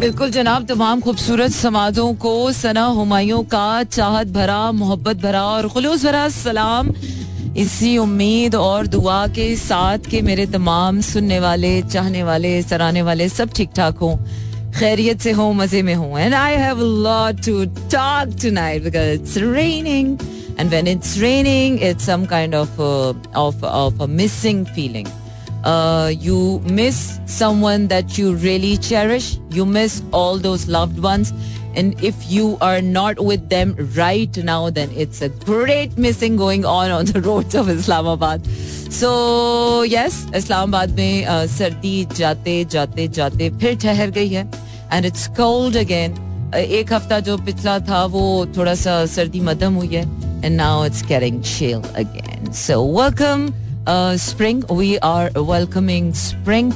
बिल्कुल जनाब, तमाम खूबसूरत समाजों को, सना हुमायूं का चाहत भरा, मोहब्बत भरा और खुलूस भरा सलाम। इसी उम्मीद और दुआ के साथ के मेरे तमाम सुनने वाले, चाहने वाले, सराहने वाले सब ठीक ठाक हों। खैरियत से हो, मज़े में हो। And I have lot to talk tonight because it's raining and when it's raining it's some kind of of of a missing feeling you miss someone that you really cherish. You miss all those loved ones. And if you are not with them right now, then it's a great missing going on on the roads of Islamabad. So yes, Islamabad में uh, सर्दी जाते जाते जाते फिर ठहर गई है and it's cold again एक हफ्ता जो पिछला था वो थोड़ा सा सर्दी मध्यम हुई है and now it's getting chill again. So welcome uh, we are welcoming spring.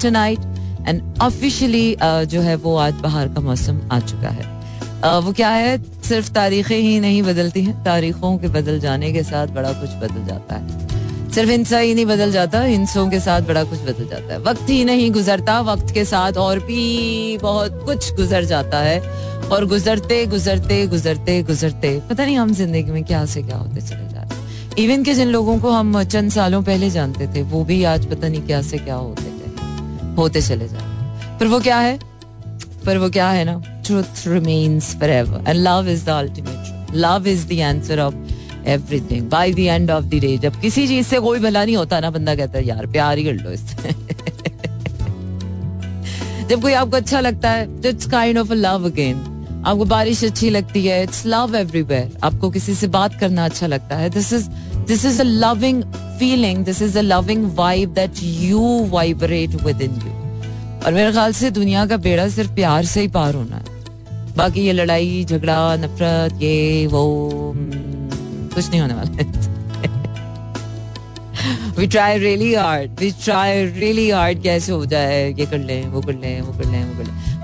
And officially uh, जो है वो आज बाहर का मौसम आ चुका है। Uh, वो क्या है? सिर्फ़ तारीखें ही नहीं बदलती हैं। तारीखों के बदल जाने के साथ बड़ा कुछ बदल जाता है। सिर्फ़ इंसा ही नहीं बदल जाता हिंसों के साथ बड़ा कुछ बदल जाता है। वक्त ही नहीं गुजरता वक्त के साथ और भी बहुत कुछ गुजर जाता है। और गुजरते गुजरते गुजरते गुजरते पता नहीं हम ज़िंदगी में क्या से क्या होते चले इवन के जिन लोगों को हम चंद सालों पहले जानते थे, वो भी आज पता नहीं क्या से क्या होते थे होते चले जाते पर वो क्या है? पर वो क्या है ना? Truth remains forever and love is the ultimate love is the answer of everything by the end of the day जब किसी चीज़ से कोई भला नहीं होता ना, बंदा कहता है, यार, प्यार ही कर लो इससे. जब कोई आपको अच्छा लगता है it's kind of a love again आपको बारिश अच्छी लगती है इट्स लव एवरीवेयर आपको किसी से बात करना अच्छा लगता है. This is this is a loving feeling this is a loving vibe that you vibrate within you और मेरे ख्याल से दुनिया का बेड़ा सिर्फ़ प्यार से ही पार होना है। बाकी ये लड़ाई झगड़ा नफरत ये वो हम्म, कुछ नहीं होने वाला है। We try really hard we try really hard कैसे हो जाए? ये कर लें वो कर लें वो कर लें।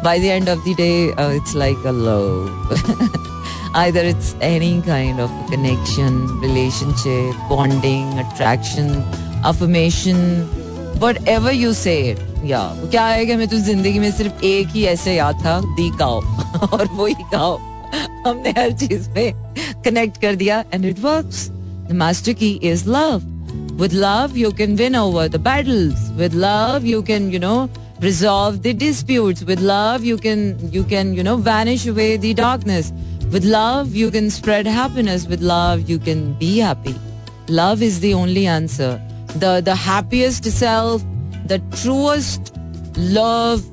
वो कर लें by the end of the day it's like a love either it's any kind of a connection relationship bonding attraction affirmation whatever you say it या वो क्या है कि मैं तो ज़िंदगी में सिर्फ़ एक ही ऐसे याद था दी गाओ और वो ही गाओ हमने हर चीज़ पे कनेक्ट कर दिया and it works the master key is love With love, you can win over the battles. With love, you can, you know, resolve the disputes. With love, you can, you can, you know, vanish away the darkness. With love, you can spread happiness. With love, you can be happy. Love is the only answer. The the happiest self, the truest love,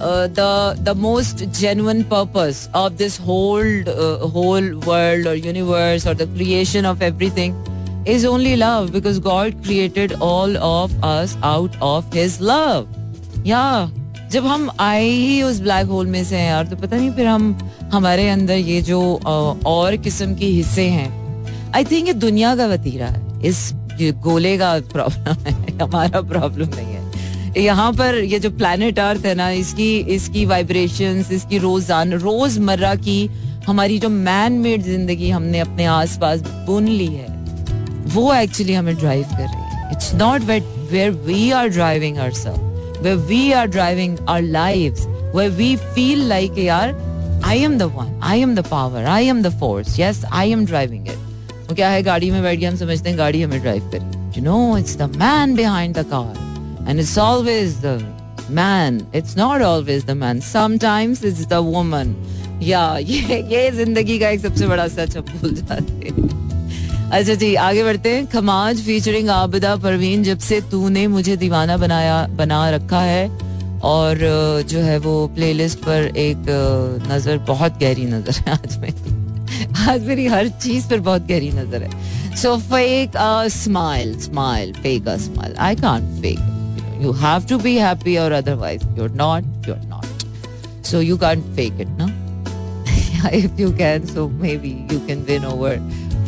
uh, the the most genuine purpose of this whole uh, whole world or universe or the creation of everything is only love because God created all of us out of His love. Yeah. जब हम आए ही उस black hole में से हैं यार तो पता नहीं फिर हम, हमारे अंदर ये जो और किस्म के हिस्से हैं। आई थिंक ये दुनिया का वतीरा है। इस गोले का प्रॉब्लम है, हमारा प्रॉब्लम नहीं है। यहाँ पर ये जो प्लानट अर्थ है ना, इसकी इसकी वाइब्रेशंस इसकी रोजान, रोज़मर्रा की हमारी जो मैन मेड ज़िंदगी हमने अपने आस पास बुन ली है, वो एक्चुअली हमें ड्राइव कर रही है। It's not wait where we are driving our self where we are driving our life where we feel like यार I am the one I am the power I am the force yes I am driving it वो क्या है, गाड़ी में बैठ के हम समझते हैं, गाड़ी हमें ड्राइव करी you know it's the man behind the car and it's always the man it's not always the man sometimes it's the woman या ये ये ज़िंदगी का एक सबसे बड़ा सच हम भूल जाते हैं। अच्छा जी, आगे बढ़ते हैं। खमाज फीचरिंग आबिदा परवीन, जब से तूने मुझे दीवाना बनाया, बना रखा है। और जो है वो प्लेलिस्ट पर एक नज़र, बहुत गहरी नज़र है आज मेरी। आज मेरी हर चीज़ पर बहुत गहरी नज़र है। So fake smile smile fake a smile I can't fake you have to be happy और otherwise you are not you are not so you can't fake it ना if you can, so maybe you can win over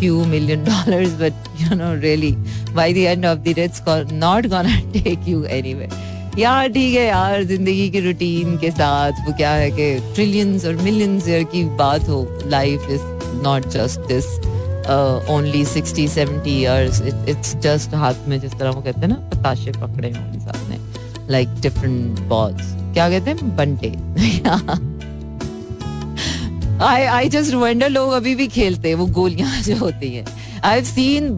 few million dollars, but, you know, really, by the end of the day it's not gonna take you anywhere. यार, ठीक है यार, ज़िंदगी के routine के साथ, वो क्या है कि ट्रिलियंस और मिलियंस ईयर की बात हो life is not just this only sixty seventy years it's just हाथ में जिस तरह वो कहते हैं ना, पताशे पकड़े हों इंसान ने लाइक डिफरेंट बॉल्स क्या कहते हैं? बंटे. आई आई जस्ट वंडर लोग अभी भी खेलते हैं वो गोलियाँ जो होती हैं। I have seen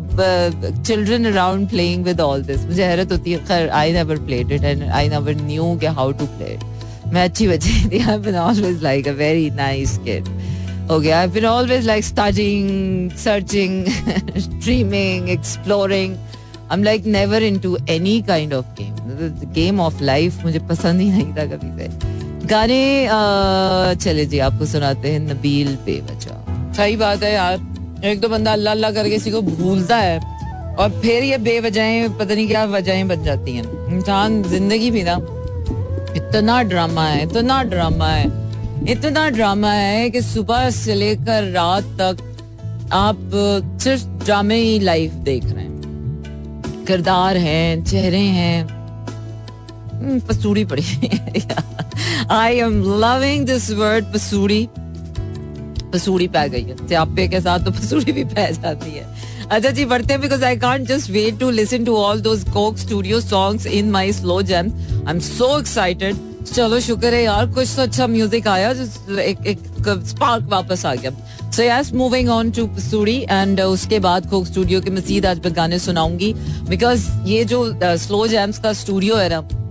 children around playing with all this मुझे हैरत होती है खैर I never played it and I never knew के हाउ टू प्ले इट मैं अच्छी बच्ची थी I been always like a very nice kid Okay, I've been always like studying, searching, dreaming, exploring. I'm like never into any kind of game. The game of life मुझे पसंद ही नहीं था कभी से। गाने चले जी, आपको सुनाते हैं नबील बेवजह। सही बात है यार। एक तो बंदा अल्लाह अल्लाह करके किसी को भूलता है, और फिर ये बेवजहें, पता नहीं क्या वजहें बन जाती हैं। इंसान ज़िंदगी भी ना, इतना ड्रामा है, इतना ड्रामा है, इतना ड्रामा है कि सुबह से लेकर रात तक आप सिर्फ़ ड्रामे ही लाइफ देख रहे हैं। किरदार हैं, चेहरे हैं पसूड़ी पड़ी I am loving this word पसूड़ी पसूड़ी पै गई है स्यापे के साथ तो पसूड़ी भी पै जाती है अच्छा जी बढ़ते हैं because I can't just wait to listen to all those Coke Studio songs in my slow jam I am so excited चलो शुक्र है यार कुछ तो अच्छा म्यूज़िक आया एक एक स्पार्क वापस आ गया so yes moving on to Suri and उसके बाद कोक स्टूडियो के मजीद आज मैं गाने सुनाऊँगी बिकॉज़ ये जो स्लो uh, जैम्स का स्टूडियो है ना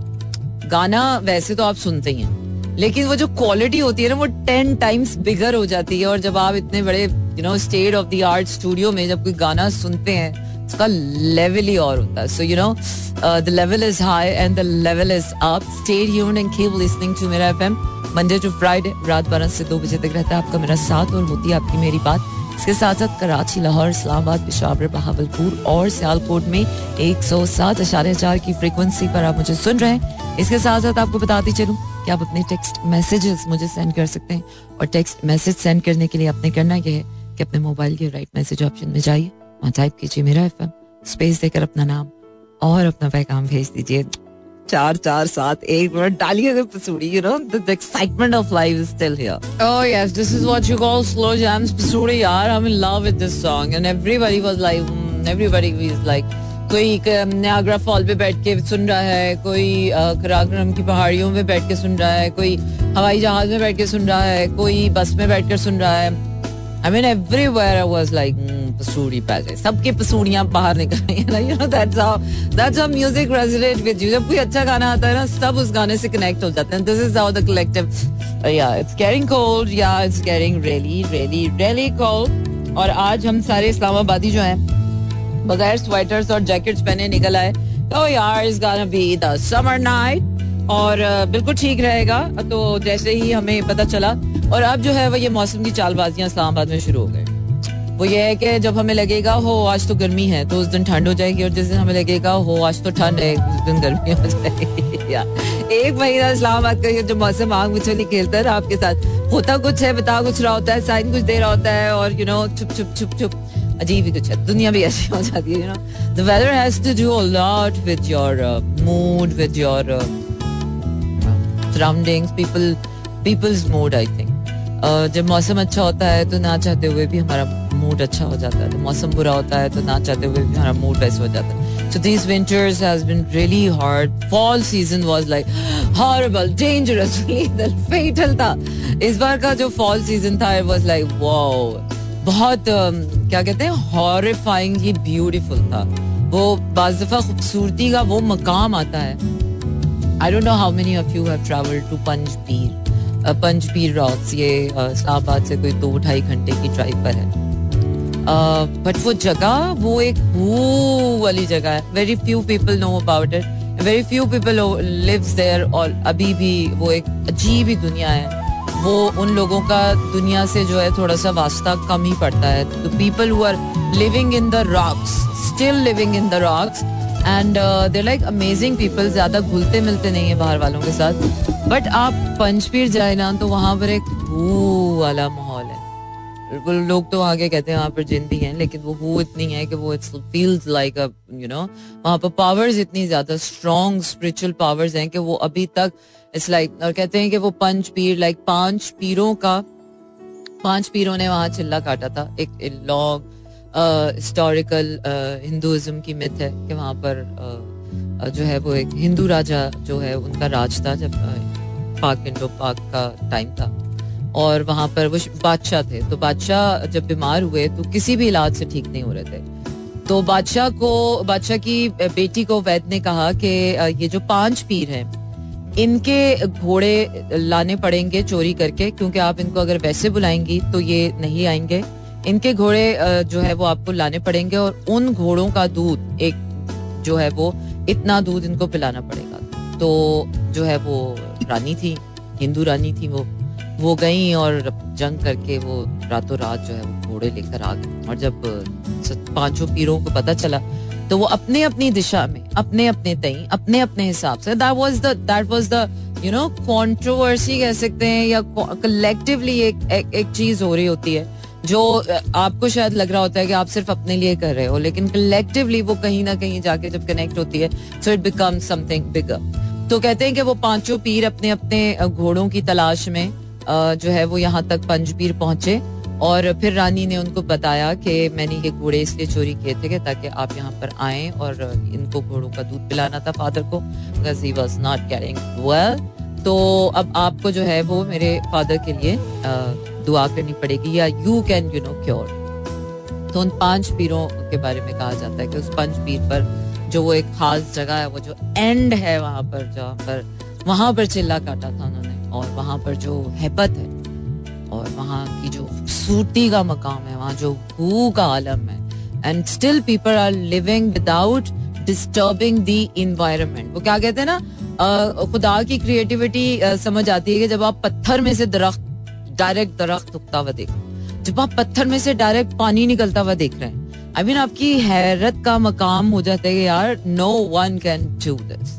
गाना वैसे तो आप सुनते ही हैं, लेकिन वो जो क्वालिटी होती है ना, वो टेन टाइम्स बिगर हो जाती है। और जब आप इतने बड़े you know state of the art studio में जब कोई गाना सुनते हैं, उसका लेवल ही और होता है। So you know the level is high and the level is up stay tuned and keep listening to मेरा एफएम मंडे टू फ्राइडे रात बारह से दो बजे तक रहता है आपका मेरा साथ और होती है आपकी मेरी बात। इसके साथ साथ कराची, लाहौर, इस्लामाबाद, पिशावर, बहावलपुर और सियालकोट में एक सौ सात अशारे चार की फ्रिक्वेंसी पर आप मुझे सुन रहे हैं। इसके साथ साथ आपको बताती चलूँ कि आप अपने टेक्स्ट मैसेजेस मुझे सेंड कर सकते हैं और टेक्स्ट मैसेज सेंड करने के लिए आपने करना यह है कि अपने मोबाइल के राइट मैसेज ऑप्शन में जाइए, वहाँ टाइप कीजिए मेरा एफ़ स्पेस देकर अपना नाम और अपना पैगाम भेज दीजिए। चार चार सात एक मिनट। डालिए पसूड़ी you know the excitement of life is still here oh yes this is what you call slow jams पसूड़ी, यार I am in love with this song and everybody was like everybody was like कोई नागरा fall पे बैठ के सुन रहा है, कोई कराक्रम की पहाड़ियों में बैठ के सुन रहा है, कोई हवाई जहाज़ में बैठ के सुन रहा है, कोई बस में बैठ कर सुन रहा है। I mean everywhere I was like पसूड़ी पै गए सबकी पसूड़ियाँ बाहर निकल रही है ना you know that's how that's how music resonate with you जब कोई अच्छा गाना आता है ना, सब उस गाने से कनेक्ट हो जाते हैं. This is how the collective या इट्स गेटिंग कोल्ड या it's getting really really really cold और आज हम सारे इस्लामाबादी जो हैं, बगैर स्वेटर्स और जैकेट्स पहने निकल आए. तो यार is gonna be the summer night और बिल्कुल ठीक रहेगा. तो जैसे ही हमें पता चला और अब जो है वो ये मौसम की चालबाजियाँ इस्लामाबाद में शुरू हो गए वो ये है कि जब हमें लगेगा, हो, आज तो गर्मी है तो उस दिन ठंड हो जाएगी और जिस दिन हमें लगेगा, हो, आज तो ठंड है, उस दिन गर्मी हो जाएगी। एक महीना इस्लामाबाद का जो मौसम, आग मुझे खेलता है आपके साथ होता कुछ है, बता कुछ रहा होता है, साइन कुछ दे रहा होता है और यू नो छुप छुप छुप छुप, अजीब ही कुछ है। दुनिया भी ऐसी हो जाती है you know the weather has to do lot with your mood with your surroundings people people's mood I think जब मौसम अच्छा होता है तो ना चाहते हुए भी हमारा मूड अच्छा हो जाता है तो मौसम बुरा होता है तो ना चाहते हुए भी हमारा मूड वैसे हो जाता है these winters has been really hard. Fall season was like horrible, dangerous, lethal, fatal था. इस बार का जो fall season था it was like wow. बहुत um, क्या कहते हैं हॉरिफाइंगली ब्यूटीफुल था वो बाज दफ़ा खूबसूरती का वो मकाम आता है I don't know how many of you have traveled to Panjpir. Panjpir Rocks ये इस्लामाबाद से कोई दो ढाई घंटे की ड्राइव पर है। बट वो जगह, वो एक हू वाली जगह है। Very few people know about it very few people lives there और अभी भी वो एक अजीब ही दुनिया है। वो उन लोगों का दुनिया से जो है थोड़ा सा वास्ता कम ही पड़ता है। तो people who are living in the rocks still living in the rocks and there like amazing people ज़्यादा घुलते मिलते नहीं है बाहर वालों के साथ. बट आप पंचपीर जाए ना तो वहाँ पर एक हू वाला माहौल है. बिल्कुल लोग तो आगे कहते हैं वहाँ पर जिंदी हैं लेकिन वो हु इतनी है कि वो it's feels like a you know वहाँ पर पावर्स इतनी ज़्यादा स्ट्रॉन्ग स्पिरिचुअल पावर्स हैं कि वो अभी तक इट्स लाइक like, और कहते हैं कि वो पंच पीर लाइक पाँच पीरों का पाँच पीरों ने वहाँ चिल्ला काटा था. एक लॉन्ग हिस्टोरिकल हिंदुइज्म की मिथ है कि वहाँ पर जो है वो एक हिंदू राजा जो है उनका राज था जब पाक इंडो पाक का टाइम था। और वहाँ पर वो बादशाह थे। तो बादशाह जब बीमार हुए तो किसी भी इलाज से ठीक नहीं हो रहे थे। तो बादशाह को, बादशाह की बेटी को वैद ने कहा कि ये जो पाँच पीर हैं, इनके घोड़े लाने पड़ेंगे चोरी करके, क्योंकि आप इनको अगर वैसे बुलाएँगी तो ये नहीं आएँगे। इनके घोड़े जो है वो आपको लाने पड़ेंगे और उन घोड़ों का दूध एक जो है वो इतना दूध इनको पिलाना पड़ेगा। तो जो है वो रानी थी हिंदू रानी थी वो वो गई और जंग करके वो रातों रात जो है वो घोड़े लेकर आ गई। और जब पाँचों पीरों को पता चला तो वो अपने अपनी दिशा में अपने अपने तई अपने अपने हिसाब से that was the that was the you know controversy कह सकते हैं या कलेक्टिवली एक एक, एक चीज़ हो रही होती है। जो आपको शायद लग रहा होता है कि आप सिर्फ़ अपने लिए कर रहे हो, लेकिन कलेक्टिवली वो कहीं ना कहीं जाके जब कनेक्ट होती है so it become something bigger तो कहते हैं कि वो पाँचों पीर अपने अपने घोड़ों की तलाश में जो है वो यहाँ तक पंजपीर पहुँचे, और फिर रानी ने उनको बताया कि मैंने ये घोड़े इसलिए चोरी किए थे कि ताकि आप यहाँ पर आए और इनको घोड़ों का दूध पिलाना था फादर को वाज नॉट कैरिंग वेल तो अब आपको जो है वो मेरे फादर के लिए दुआ करनी पड़ेगी या you can you know cure तो उन पाँच पीरों के बारे में कहा जाता है कि उस पंच पीर पर जो वो एक खास जगह है, वो जो एंड है वहाँ पर, जहाँ पर, वहाँ पर चिल्ला काटा था उन्होंने और वहाँ पर जो हैबत है और वहाँ की जो खूबसूरती का मकाम है, वहाँ जो हु का आलम है। And still people are living without disturbing the environment वो क्या कहते हैं ना? खुदा की क्रिएटिविटी समझ आती है कि जब आप पत्थर में से दरख्त डायरेक्ट दरख्त उगता हुआ देख जब आप पत्थर में से डायरेक्ट पानी निकलता हुआ देख रहे हैं। आई I मीन mean, आपकी हैरत का मकाम हो जाता है यार no one can do this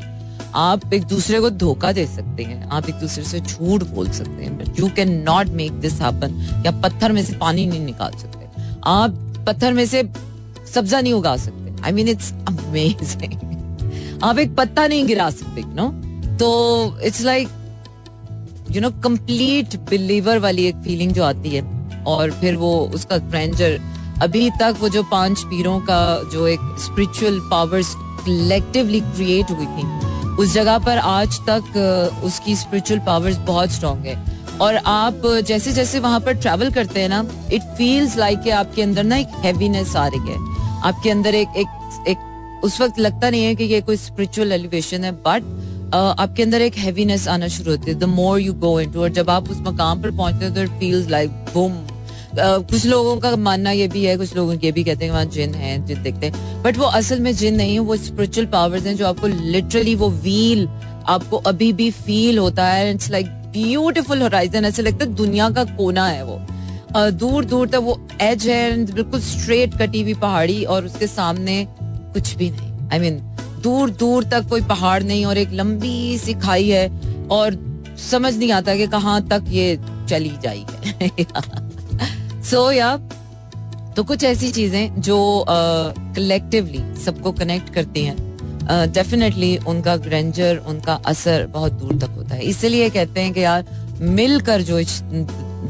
आप एक दूसरे को धोखा दे सकते हैं। आप एक दूसरे से झूठ बोल सकते हैं। But you can not make this happen या पत्थर में से पानी नहीं निकाल सकते। आप पत्थर में से सब्जा नहीं उगा सकते। आई मीन इट्स अमेजिंग आप एक पत्ता नहीं गिरा सकते नो तो it's like you know complete believer वाली एक फीलिंग जो आती है। और फिर वो उसका ग्रैंडर अभी तक वो जो पाँच पीरों का जो एक स्पिरिचुअल पावर्स कलेक्टिवली क्रिएट हुई थी, उस जगह पर आज तक उसकी स्पिरिचुअल पावर्स बहुत स्ट्रांग है। और आप जैसे जैसे वहाँ पर ट्रैवल करते हैं ना इट फील्स लाइक आपके अंदर ना एक हैवीनेस आ रही है। आपके अंदर एक एक एक, उस वक्त लगता नहीं है कि ये कोई स्पिरिचुअल एलिवेशन है बट आपके अंदर एक हैवीनेस आना शुरू होती है the more you go into और जब आप उस मकाम पर पहुँचते हो तो इट फील्स लाइक बूम कुछ लोगों का मानना ये भी है, कुछ लोग ये भी कहते हैं, वहाँ जिन है, जिन देखते हैं. बट वो असल में जिन नहीं है, वो स्पिरिचुअल पावर्स हैं, जो आपको लिटरली वो व्हील आपको अभी भी फील होता है इट्स लाइक ब्यूटिफुल होराइजन ऐसे लगता है दुनिया का कोना है वो. दूर दूर तक वो एज है बिल्कुल स्ट्रेट कटी हुई पहाड़ी, और उसके सामने कुछ भी नहीं. आई मीन दूर दूर तक कोई पहाड़ नहीं और एक लंबी सी खाई है और समझ नहीं आता कि कहाँ तक ये चली जाएगी। सो या तो कुछ ऐसी चीज़ें जो कलेक्टिवली uh, सबको कनेक्ट करती हैं। डेफिनेटली uh, उनका ग्रेंजर उनका असर बहुत दूर तक होता है। इसलिए कहते हैं कि यार मिलकर जो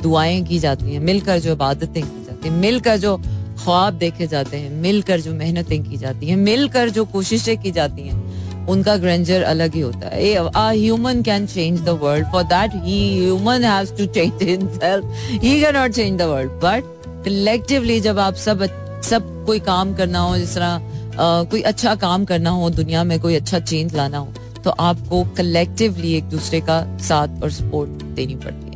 दुआएँ की जाती हैं मिलकर जो इबादतें की जाती हैं मिलकर जो ख्वाब देखे जाते हैं, मिलकर जो मेहनतें की जाती हैं, मिलकर जो कोशिशें की जाती हैं, उनका ग्रेंजर अलग ही होता है। A human can change the world for that he human has to change himself he can not change the world but collectively जब आप सब सब कोई काम करना हो, जिस तरह कोई अच्छा काम करना हो, दुनिया में कोई अच्छा चेंज लाना हो तो आपको कलेक्टिवली एक दूसरे का साथ और सपोर्ट देनी पड़ती है।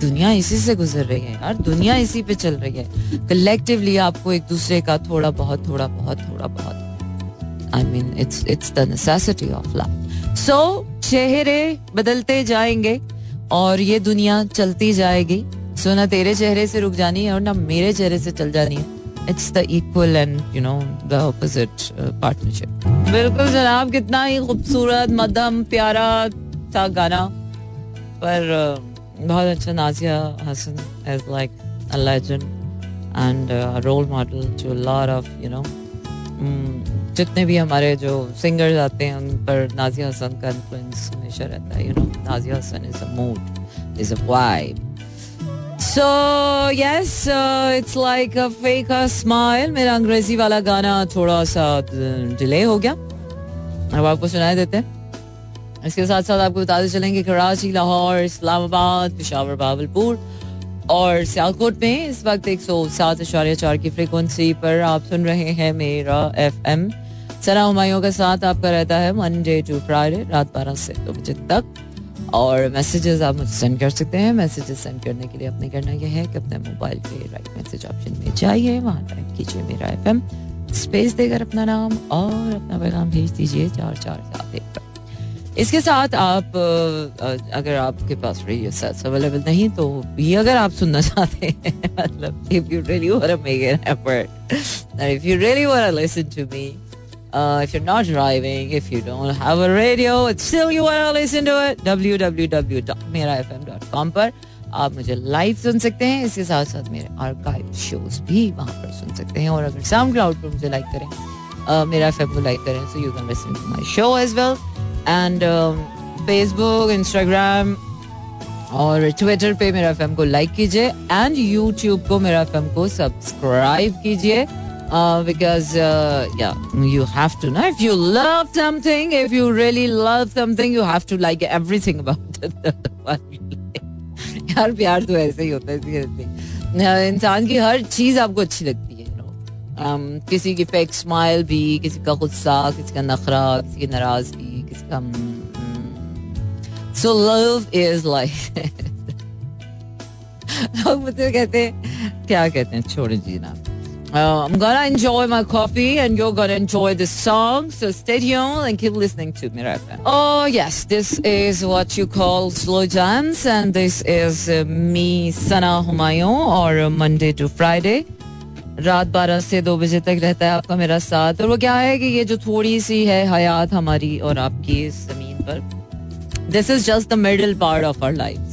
दुनिया इसी से गुजर रही है यार दुनिया इसी पे चल रही है। कलेक्टिवली आपको एक दूसरे का थोड़ा बहुत थोड़ा बहुत थोड़ा बहुत। I mean it's it's the necessity of life so चेहरे बदलते जाएँगे और ये दुनिया चलती जाएगी। सो ना तेरे चेहरे से रुक जानी है और ना मेरे चेहरे से चल जानी है। It's the equal and you know the opposite partnership बिल्कुल जनाब कितना ही खूबसूरत मदम प्यारा था गाना। पर uh, बहुत अच्छा Nazia Hasan is like a legend and role model to lot of you know जितने भी हमारे जो सिंगर्स आते हैं, उन पर नाजिया हसन का इन्फ्लुएंस हमेशा रहता है you know Nazia Hasan is a mood is a vibe so yes it's like a fake a smile मेरा अंग्रेज़ी वाला गाना थोड़ा सा डिले हो गया। अब आपको सुनाई देते हैं। इसके साथ साथ आपको बताते चलेंगे कराची, लाहौर, इस्लामाबाद, पिशावर बावलपुर और सियालकोट में इस वक्त एक सौ सात अशार्य चार की फ्रिक्वेंसी पर आप सुन रहे हैं मेरा एफ़ एम सना हमायों का साथ आपका रहता है मंडे टू फ्राइडे रात बारह से दो बजे तक। और मैसेजेस आप मुझे सेंड कर सकते हैं। मैसेजेस सेंड करने के लिए अपने करना यह है कि अपने मोबाइल पे राइट मैसेज ऑप्शन में जाइए। वहाँ टाइप कीजिए मेरा एफ़ स्पेस देकर अपना नाम और अपना पैगाम भेज दीजिए। चार चार सात एक पर। इसके साथ आप अगर आपके पास रेडियो सेट्स अवेलेबल नहीं तो भी अगर आप सुनना चाहते हैं मतलब if you really want to make an effort if you really want to listen to me Uh, if you're not driving, if you don't have a radio, still you want to listen to it. www.merafm.com पर आप मुझे live सुन सकते हैं इसके साथ साथ मेरे archive shows भी वहाँ पर सुन सकते हैं और अगर साउंड क्लाउड पर मुझे लाइक करें uh, मेरा एफ़ को लाइक करें so you can listen to my show as well and Facebook Instagram और ट्विटर पे मेरा एफ़ को लाइक कीजिए एंड यूट्यूब को मेरा एफ़ को सब्सक्राइब कीजिए। बिकॉज़ या हैव टू ना if you love something if you really love something you have to like everything about यार प्यार तो ऐसे ही होता है इंसान की हर चीज़ आपको अच्छी लगती है um, किसी की फेक स्माइल भी किसी का गुस्सा किसी का नखरा किसी की नाराज़गी किसी का सो लव इज लाइक लोग मुझे कहते हैं क्या कहते हैं छोड़ जी ना Uh, I'm gonna enjoy my coffee and you're gonna enjoy the song. So stay tuned and keep listening to me right now. Oh yes, this is what you call slow jams and this is uh, me Sana Humayun or Monday to Friday. रात बारह से दो बजे तक रहता है आपका मेरा साथ। और वो क्या है कि ये जो थोड़ी सी है हयात हमारी और आपकी इस ज़मीन पर। This is just the middle part of our life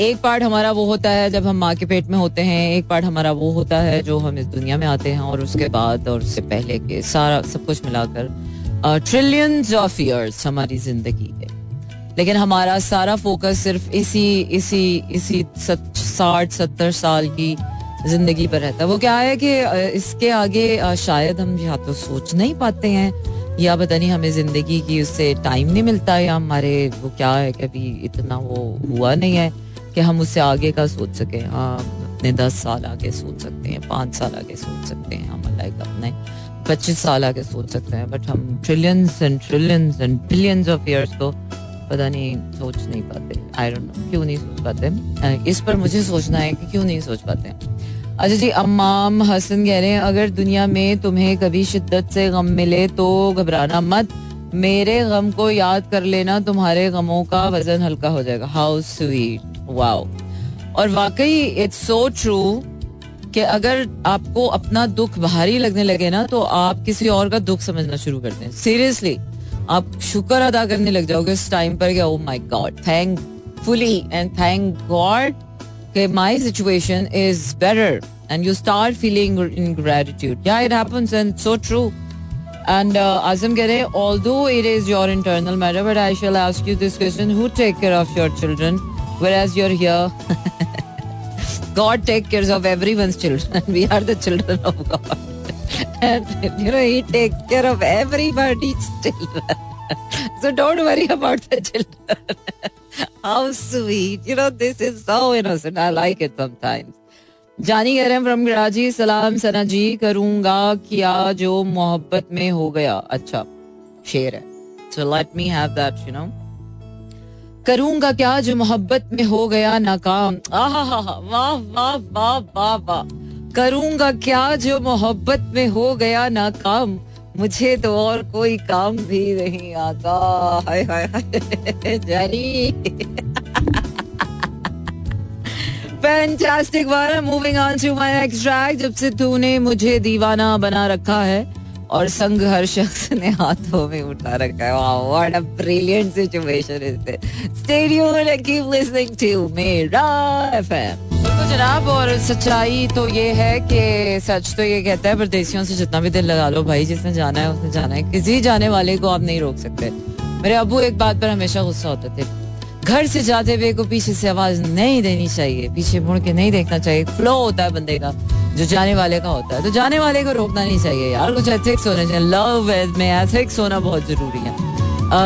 एक पार्ट हमारा वो होता है जब हम माँ के पेट में होते हैं, एक पार्ट हमारा वो होता है जो हम इस दुनिया में आते हैं और उसके बाद और उससे पहले के सारा सब कुछ मिलाकर ट्रिलियंस ऑफ़ ईयर्स हमारी ज़िंदगी है। लेकिन हमारा सारा फोकस सिर्फ़ इसी इसी इसी साठ, सत्तर साल की ज़िंदगी पर रहता है। वो क्या है कि इसके आगे शायद हम या तो सोच नहीं पाते हैं, या पता नहीं हमें ज़िंदगी की उससे टाइम नहीं मिलता, या हमारे, वो क्या है कि अभी इतना वो हुआ नहीं है कि हम उससे आगे का सोच सके। हाँ अपने दस साल आगे सोच सकते हैं, पाँच साल आगे सोच सकते हैं हम लाइक अपने पच्चीस साल आगे सोच सकते हैं। बट हम trillions and trillions and billions of years को पता नहीं सोच नहीं पाते। आई डोंट नो क्यों नहीं सोच पाते? इस पर मुझे सोचना है कि क्यों नहीं सोच पाते? अच्छा जी, अम्माम हसन कह रहे हैं, अगर दुनिया में तुम्हें कभी शिद्दत से गम मिले तो घबराना मत। मेरे गम को याद कर लेना, तुम्हारे गमों का वज़न हल्का हो जाएगा. हाउ स्वीट वाओ और वाकई इट्स सो ट्रू कि अगर आपको अपना दुख भारी लगने लगे ना तो आप किसी और का दुख समझना शुरू करते हैं सीरियसली आप शुक्र अदा करने लग जाओगे इस टाइम पर क्या ओ my god thankfully and thank god okay, my situation is better. And you start feeling in gratitude. Yeah, it happens and so true. And uh, Azam Gere, although it is your internal matter, but I shall ask you this question Who take care of your children? Whereas you're here, God takes care of everyone's children. We are the children of God. and, you know, He takes care of everybody's children. so don't worry about the children. How sweet. You know, this is so innocent. I like it sometimes. जानी कह रहे हैं from Karachi सलाम सना जी करूँगा क्या जो मोहब्बत में हो गया अच्छा शेर है so let me have that you know करूँगा क्या जो मोहब्बत में हो गया नाकाम आहा वाह वाह वाह वाह वाह करूँगा क्या जो मोहब्बत में हो गया नाकाम मुझे तो और कोई काम भी नहीं आता। हाय हाय हाय, जानी। फैंटास्टिक वाला मूविंग ऑन टू माय जब से तूने मुझे दीवाना बना रखा है। और संग हर शख्स ने हाथों में उठा रखा है। Wow what a brilliant situation is this stay tuned and keep listening to Mera FM तो जनाब, और सच्चाई तो ये है कि सच तो ये कहता है, परदेसियों से जितना भी दिल लगा लो भाई, जिसने जाना है, उसने जाना है। किसी जाने वाले को आप नहीं रोक सकते। मेरे अबू एक बात पर हमेशा गुस्सा होते थे। घर से जाते हुए को पीछे से आवाज़ नहीं देनी चाहिए, पीछे मुड़ के नहीं देखना चाहिए। फ्लो होता है बंदे का। जो जाने वाले का होता है। तो जाने वाले को रोकना नहीं चाहिए यार। कुछ एथिक्स होने चाहिए। लव में एथिक्स होना बहुत ज़रूरी है।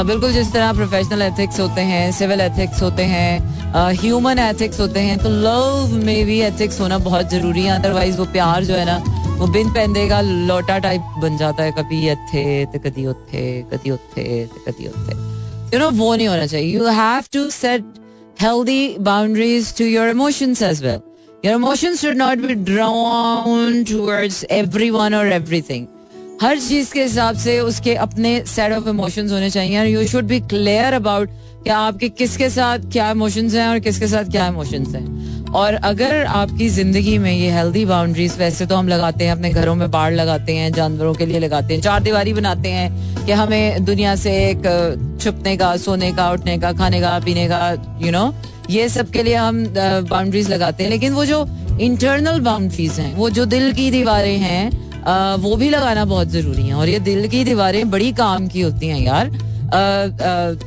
बिल्कुल जिस तरह प्रोफेशनल एथिक्स होते हैं सिविल एथिक्स होते हैं ह्यूमन एथिक्स होते हैं तो लव में भी एथिक्स होना बहुत ज़रूरी है। अदरवाइज़ वो प्यार जो है ना, वो बिन पहनदेगा लोटा टाइप बन जाता है। कभी इथे तो कभी उथे कभी उथे तो कभी उथे यू नो वो नहीं होना चाहिए। You have to set healthy boundaries to your emotions as well. Your emotions should not be drawn towards everyone or everything. हर चीज़ के हिसाब से उसके अपने सेट ऑफ़ इमोशंस होने चाहिए you should be clear about कि आपके किसके साथ क्या इमोशंस हैं और किसके साथ क्या इमोशंस हैं और अगर आपकी ज़िंदगी में ये हेल्दी बाउंड्रीज वैसे तो हम लगाते हैं अपने घरों में बाढ़ लगाते हैं जानवरों के लिए लगाते हैं चार दीवारी बनाते हैं कि हमें दुनिया से एक छुपने का सोने का उठने का खाने का पीने का यू you नो know, ये सब के लिए हम बाउंड्रीज लगाते हैं। लेकिन वो जो इंटरनल बाउंड्रीज हैं, वो जो दिल की दीवारें हैं वो भी लगाना बहुत ज़रूरी है। और ये दिल की दीवारें बड़ी काम की होती हैं यार।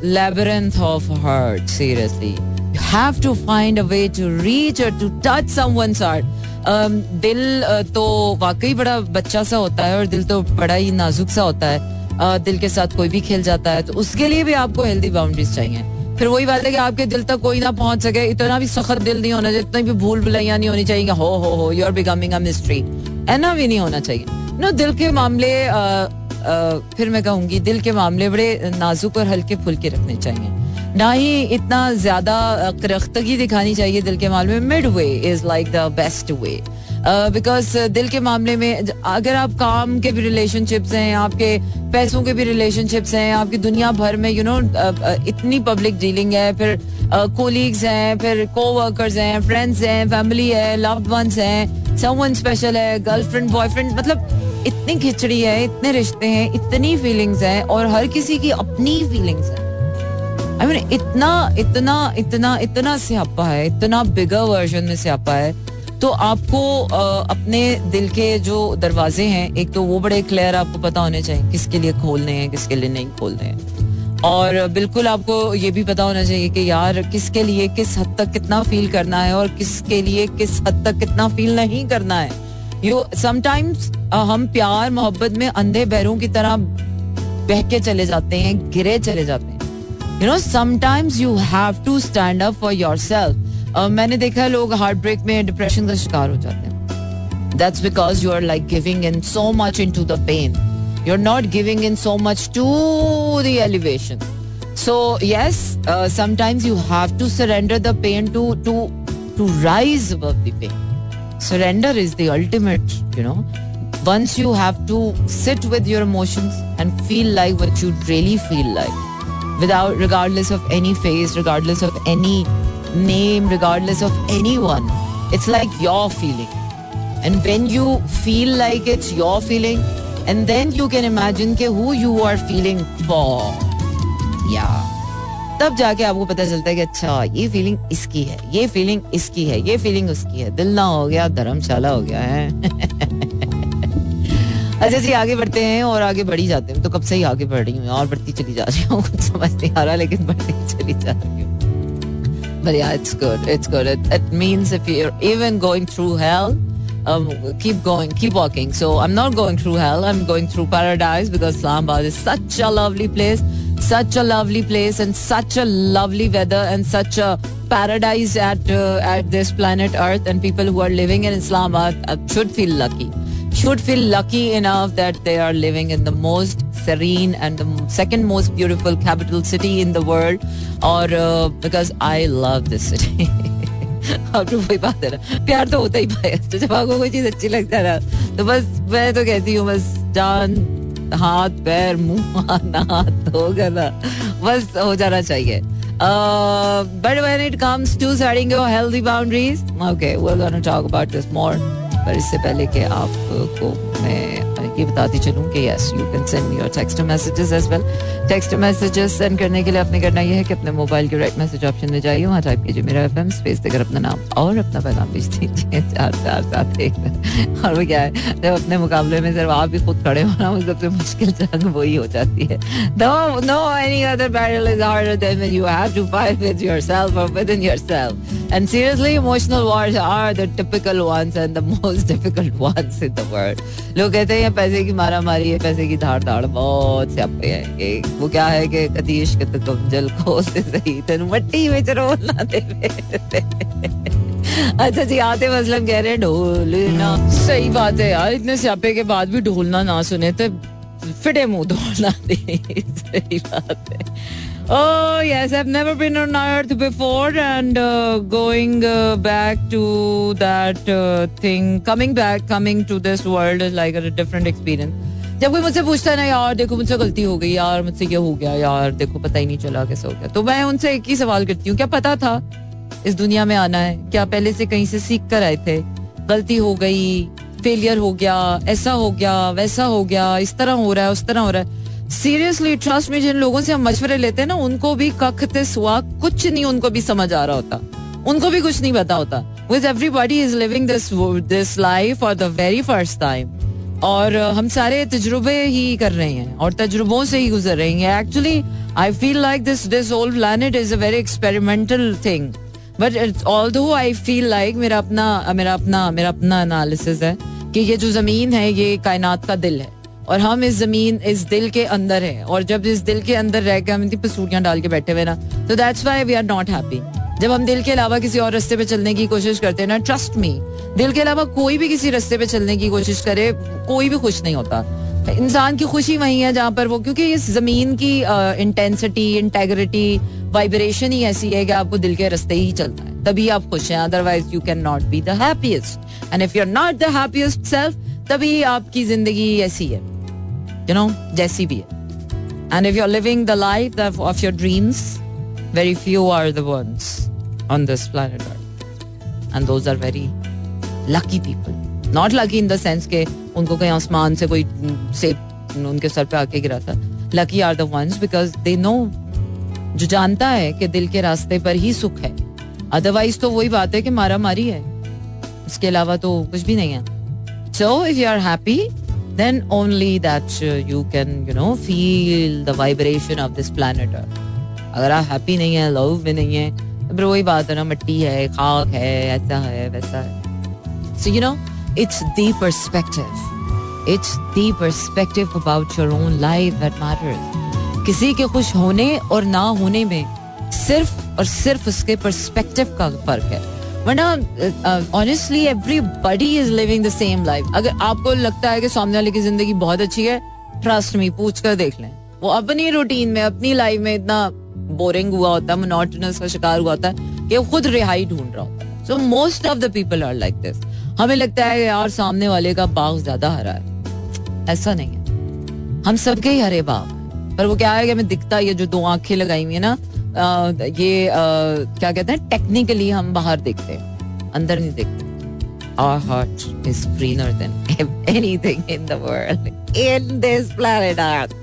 Labyrinth of heart seriously have to find a way to reach और टू टच हार्ट दिल तो वाकई बड़ा बच्चा सा होता है और दिल तो बड़ा ही नाजुक सा होता है। दिल के साथ कोई भी खेल जाता है तो उसके लिए भी आपको हेल्दी बाउंड्रीज चाहिए। फिर वही बात है कि आपके दिल तक कोई ना पहुँच सके। इतना भी सख्त दिल नहीं होना चाहिए इतनी भी भूल भुलैया नहीं होनी चाहिए हो हो हो you are becoming a mystery ऐना भी नहीं होना चाहिए। नो दिल के मामले आ, आ, फिर मैं कहूँगी दिल के मामले बड़े नाजुक और हल्के फुलके रखने चाहिए। ना ही इतना ज़्यादा करख्तगी दिखानी चाहिए दिल के मामले में। Midway is like the best way because दिल के मामले में अगर आप काम के भी रिलेशनशिप्स हैं आपके पैसों के भी रिलेशनशिप्स हैं आपकी दुनिया भर में यू you नो know, इतनी पब्लिक डीलिंग है फिर कोलीग्स हैं फिर को वर्कर्स हैं फ्रेंड्स हैं फैमिली है लव्ड वंस हैं समवन स्पेशल है गर्लफ्रेंड बॉयफ्रेंड मतलब इतनी खिचड़ी है इतने रिश्ते हैं इतनी फीलिंग्स हैं और हर किसी की अपनी फीलिंग्स हैं। आई मीन इतना इतना इतना इतना स्यापा है इतना बिगर वर्जन में स्यापा है तो आपको अपने दिल के जो दरवाजे हैं, एक तो वो बड़े क्लियर आपको पता होने चाहिए, किसके लिए खोलने हैं, किसके लिए नहीं खोलने हैं। और बिल्कुल आपको ये भी पता होना चाहिए कि यार, किसके लिए किस हद तक कितना फील करना है और किसके लिए किस हद तक कितना फील नहीं करना है। यू समटाइम्स हम प्यार, मोहब्बत में अंधे बैरों की तरह बह के चले जाते हैं, गिरे चले जाते हैं। You know sometimes you have to stand up for yourself मैंने देखा है लोग हार्ट ब्रेक में डिप्रेशन का शिकार हो जाते हैं that's because you are like giving in so much into the pain you are not giving in so much to the elevation so yes sometimes you have to surrender the pain to to to rise above the pain surrender is the ultimate you know once you have to sit with your emotions and feel like what you really feel like without regardless of any phase regardless of any name, regardless of anyone. It's like your feeling. And when you feel like it's your feeling, and then you can imagine ke who you are feeling for. Yeah. तब जाके आपको पता चलता है कि अच्छा ये feeling इसकी है ये फीलिंग इसकी है ये फीलिंग उसकी है दिल ना हो गया धर्मशाला हो गया है अच्छा जी आगे बढ़ते हैं और आगे बढ़ी जाते हैं तो कब से ही आगे बढ़ रही हूँ और बढ़ती चली जा रही हूँ कुछ समझ नहीं आ रहा लेकिन बढ़ती चली जा रही हूँ But yeah, it's good. It's good. It, it means if you're even going through hell, um, keep going, keep walking. So I'm not going through hell. I'm going through paradise because Islamabad is such a lovely place, such a lovely place, and such a lovely weather and such a paradise at uh, at this planet Earth. And people who are living in Islamabad uh, should feel lucky Should feel lucky enough that they are living in the most serene and the second most beautiful capital city in the world. Or uh, because I love this city. आपको वही बात है ना प्यार तो होता ही पाया तो जब आपको कोई चीज अच्छी लगता है ना तो बस मैं तो कहती हूँ बस जान हाथ पैर मुंह हाथ धो गला बस हो जाना चाहिए but when it comes to setting your healthy boundaries okay we're gonna talk about this more पर इससे पहले कि आपको मैं ये बताती चलूँ कि yes you can send your text messages as well text messages send करने के लिए आपने करना यह है कि अपने मोबाइल के राइट मैसेज ऑप्शन में जाइए, वहाँ टाइप कीजिए मेरा एफ़ एम स्पेस देकर अपना नाम और अपना पैगाम भेज दीजिए। चार चार सात एक। और वो क्या है, जब अपने मुकाबले में सिर्फ़ आप भी खुद खड़े होना वो सबसे मुश्किल जंग वही हो जाती है। No any other battle is harder than when you have to fight with yourself और within yourself and seriously emotional wars are the typical ones and the most difficult ones in the world लोग कहते हैं पैसे की मारा मारी है, पैसे की धाड़ धाड़ बहुत स्यापे है। वो क्या है कि कतीश के तुम जल को से सही, तेन मट्टी में रोलना दे अच्छा जी, आते मसलम कह रहे हैं, ढोलना। सही बात है यार, इतने स्यापे के बाद भी ढोलना ना सुने तो फिटे मुँह ढोलना सही बात है। Oh, yes, I've never been on Earth before, and uh, going uh, back to that uh, thing, coming back, coming to this world is like a different experience. जब कोई मुझसे पूछता है ना यार देखो मुझसे गलती हो गई यार मुझसे ये हो गया यार देखो पता ही नहीं चला कैसे हो गया। तो मैं उनसे एक ही सवाल करती हूँ क्या पता था? इस दुनिया में आना है? क्या पहले से कहीं से सीख कर आए थे? गलती हो गई फेलियर हो गया ऐसा हो गया वैसा हो गया इस तरह हो रहा है उस तरह हो रहा है। सीरियसली ट्रस्ट में जिन लोगों से हम मशवरे लेते हैं ना, उनको भी कखते सुआ कुछ नहीं, उनको भी समझ आ रहा होता। उनको भी कुछ नहीं पता होता। With everybody is living this this life for the very first time और हम सारे तजुर्बे ही कर रहे हैं, और तजुर्बों से ही गुजर रहे हैं। Actually I feel like this this whole planet is a very experimental thing but although I feel like मेरा अपना मेरा अपना मेरा अपना एनालिसिस है कि ये जो ज़मीन है, ये कायनात का दिल है। और हम इस ज़मीन, इस दिल के अंदर है। और जब इस दिल के अंदर रह के हम इतनी पसूरियाँ डाल के बैठे हुए ना तो that's why we are not happy जब हम दिल के अलावा किसी और रास्ते पे चलने की कोशिश करते हैं ना ट्रस्ट मी दिल के अलावा कोई भी किसी रास्ते पे चलने की कोशिश करे, कोई भी खुश नहीं होता। इंसान की खुशी वही है जहाँ पर वो, क्योंकि इस ज़मीन की इंटेंसिटी इंटेग्रिटी वाइब्रेशन ही ऐसी है कि आपको दिल के रास्ते ही चलता है। तभी आप खुश हैं otherwise you can not be the happiest and if you are not the happiest self तभी आपकी ज़िंदगी ऐसी है। यू नो जैसी भी है। And if you are living the life of your dreams very few are the on this planet and those are very lucky people not lucky in the के उनको कहीं आसमान से कोई सेब उनके सर पे आके गिरा था। Lucky are the because they know जो जानता है कि दिल के रास्ते पर ही सुख है। अदरवाइज़ तो वही बात है कि मारा मारी है। इसके अलावा तो कुछ भी नहीं है। So if you are happy then only that uh, you can you know feel the vibration of this planet अगर आप हैप्पी नहीं है लव में नहीं है तो फिर वही बात है ना मिट्टी है खाक है ऐसा है वैसा है। So you know it's the perspective it's the perspective about your own life that matters किसी के खुश होने और ना होने में सिर्फ़ और सिर्फ़ उसके परस्पेक्टिव का फ़र्क है। वरना honestly everybody is living the same life अगर आपको लगता है कि सामने वाले की ज़िंदगी बहुत अच्छी है ट्रस्ट मी पूछ कर देख लें वो अपनी रूटीन में अपनी लाइफ में इतना बोरिंग हुआ होता है मोनोटनस का शिकार हुआ होता है कि वो खुद रिहाई ढूंढ रहा होता है so most of the people are like this हमें लगता है यार सामने वाले का बाग ज़्यादा हरा है ऐसा नहीं है हम सबके ही हरे बाग पर वो क्या है कि हमें दिखता है जो दो आँखें लगाई हुई है ना ये क्या कहते हैं टेक्निकली हम बाहर देखते हैं अंदर नहीं देखते। Our heart is greener than anything in the world, in this planet Earth.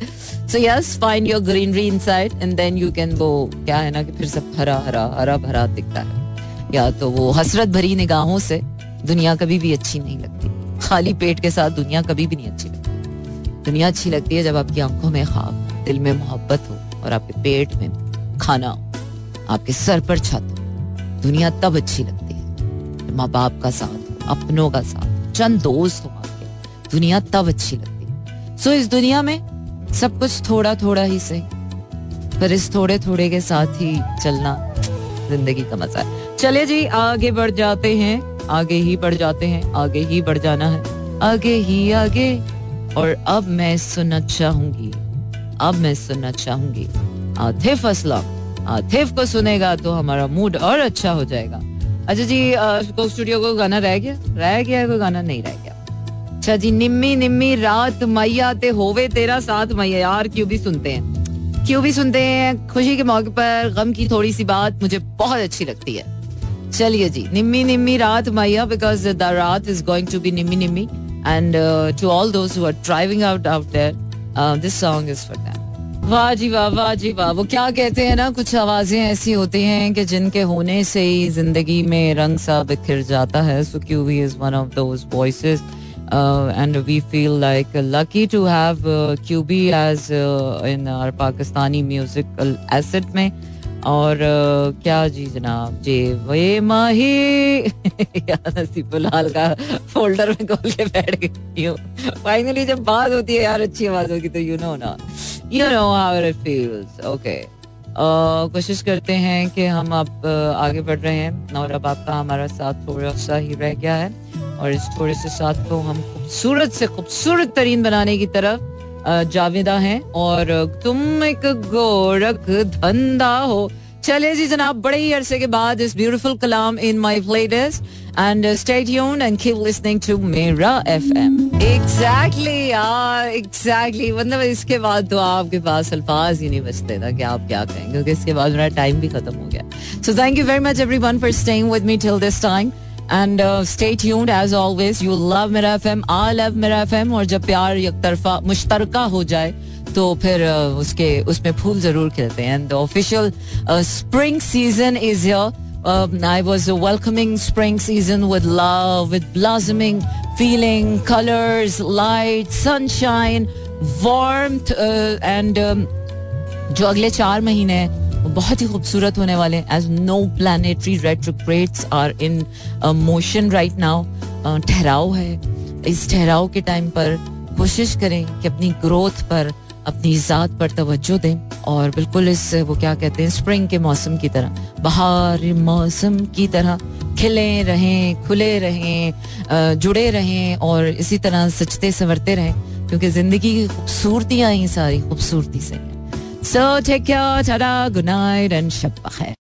So yes, find your greenery inside and then you can go क्या है ना कि फिर सब हरा हरा हरा भरा दिखता है। या तो वो हसरत भरी निगाहों से दुनिया कभी भी अच्छी नहीं लगती। खाली पेट के साथ दुनिया कभी भी नहीं अच्छी लगती। दुनिया अच्छी लगती है जब आपकी आँखों में खाब दिल में मोहब्बत हो और आपके पेट में खाना। आपके सर पर छत। दुनिया तब अच्छी लगती है। माँ बाप का साथ, अपनों का साथ, चंद दोस्त हो आपके। दुनिया तब अच्छी लगती है। सो इस दुनिया में सब कुछ थोड़ा थोड़ा ही सही। पर इस थोड़े थोड़े के साथ ही चलना ज़िंदगी का मज़ा है। चले जी, आगे बढ़ जाते हैं। आगे ही बढ़ जाते हैं। आगे ही बढ़ जाना है। आगे ही, आगे। और अब मैं सुनना चाहूँगी। अब मैं सुनना चाहूँगी। आतिफ असलम आतिफ को सुनेगा तो हमारा मूड और अच्छा हो जाएगा। अच्छा जी को स्टूडियो को गाना रह गया? रह गया कोई गाना? नहीं रह गया। अच्छा जी, निम्मी निम्मी रात मैया ते होवे तेरा साथ। मैया, यार, क्यों भी सुनते हैं? क्यों भी सुनते हैं? खुशी के मौके पर गम की थोड़ी सी बात मुझे बहुत अच्छी लगती है। चलिए जी, निम्मी निम्मी रात मैया because the raat is going to be Nimmi Nimmi. And to all those who are driving out out there this song is for वाह जी वाह वाह जी वाह। वो क्या कहते हैं ना, कुछ आवाज़ें ऐसी होती हैं कि जिनके होने से ही ज़िंदगी में रंग सा बिखर जाता है। So Q B is one of those voices and we feel like lucky to have QB as in our Pakistani musical asset में। और क्या जी जनाब? जी, वे माही। नसीबुलाल का फोल्डर में खोल के बैठ गई हूँ फाइनली जब बात होती है यार, अच्छी आवाज़ होगी तो यू नो। ना you know how it feels okay कोशिश करते हैं कि हम अब आगे बढ़ रहे हैं और अब आपका हमारा साथ थोड़ा सा ही रह गया है। और इस थोड़े से साथ को हम खूबसूरत से खूबसूरत तरीन बनाने की तरफ़ जावेदा हैं और तुम एक गोरख धंधा हो। चले जी जनाब, बड़े ही अरसे के बाद इस beautiful Kalam in my playlist and stay and keep listening to Mera FM exactly यार एग्जैक्टली मतलब इसके बाद तो आपके पास अल्फाज ही नहीं बचते था कि आप क्या कहें क्योंकि इसके बाद मेरा टाइम भी खत्म हो गया। So thank you very much everyone for staying with me till this time and stay tuned as always you love Mera FM I love Mera FM और जब प्यार एक तरफा मुश्तरका हो जाए तो फिर uh, उसके उसमें फूल ज़रूर खिलते हैं। And official spring season is here I was welcoming spring season with love with blossoming feeling colours light sunshine warmth and जो अगले चार महीने बहुत ही खूबसूरत होने वाले as no planetary retrogrades are in motion right now ठहराव है। इस ठहराव के टाइम पर कोशिश करें कि अपनी ग्रोथ पर, अपनी ज़ात पर तवज्जो दें और बिल्कुल इस, वो क्या कहते हैं स्प्रिंग के मौसम की तरह, बाहर मौसम की तरह खिले रहें, खुले रहें जुड़े रहें और इसी तरह सचते संवरते रहें, क्योंकि ज़िंदगी की खूबसूरतियाँ ही सारी, खूबसूरती से। So take care, tada, good night, and shabba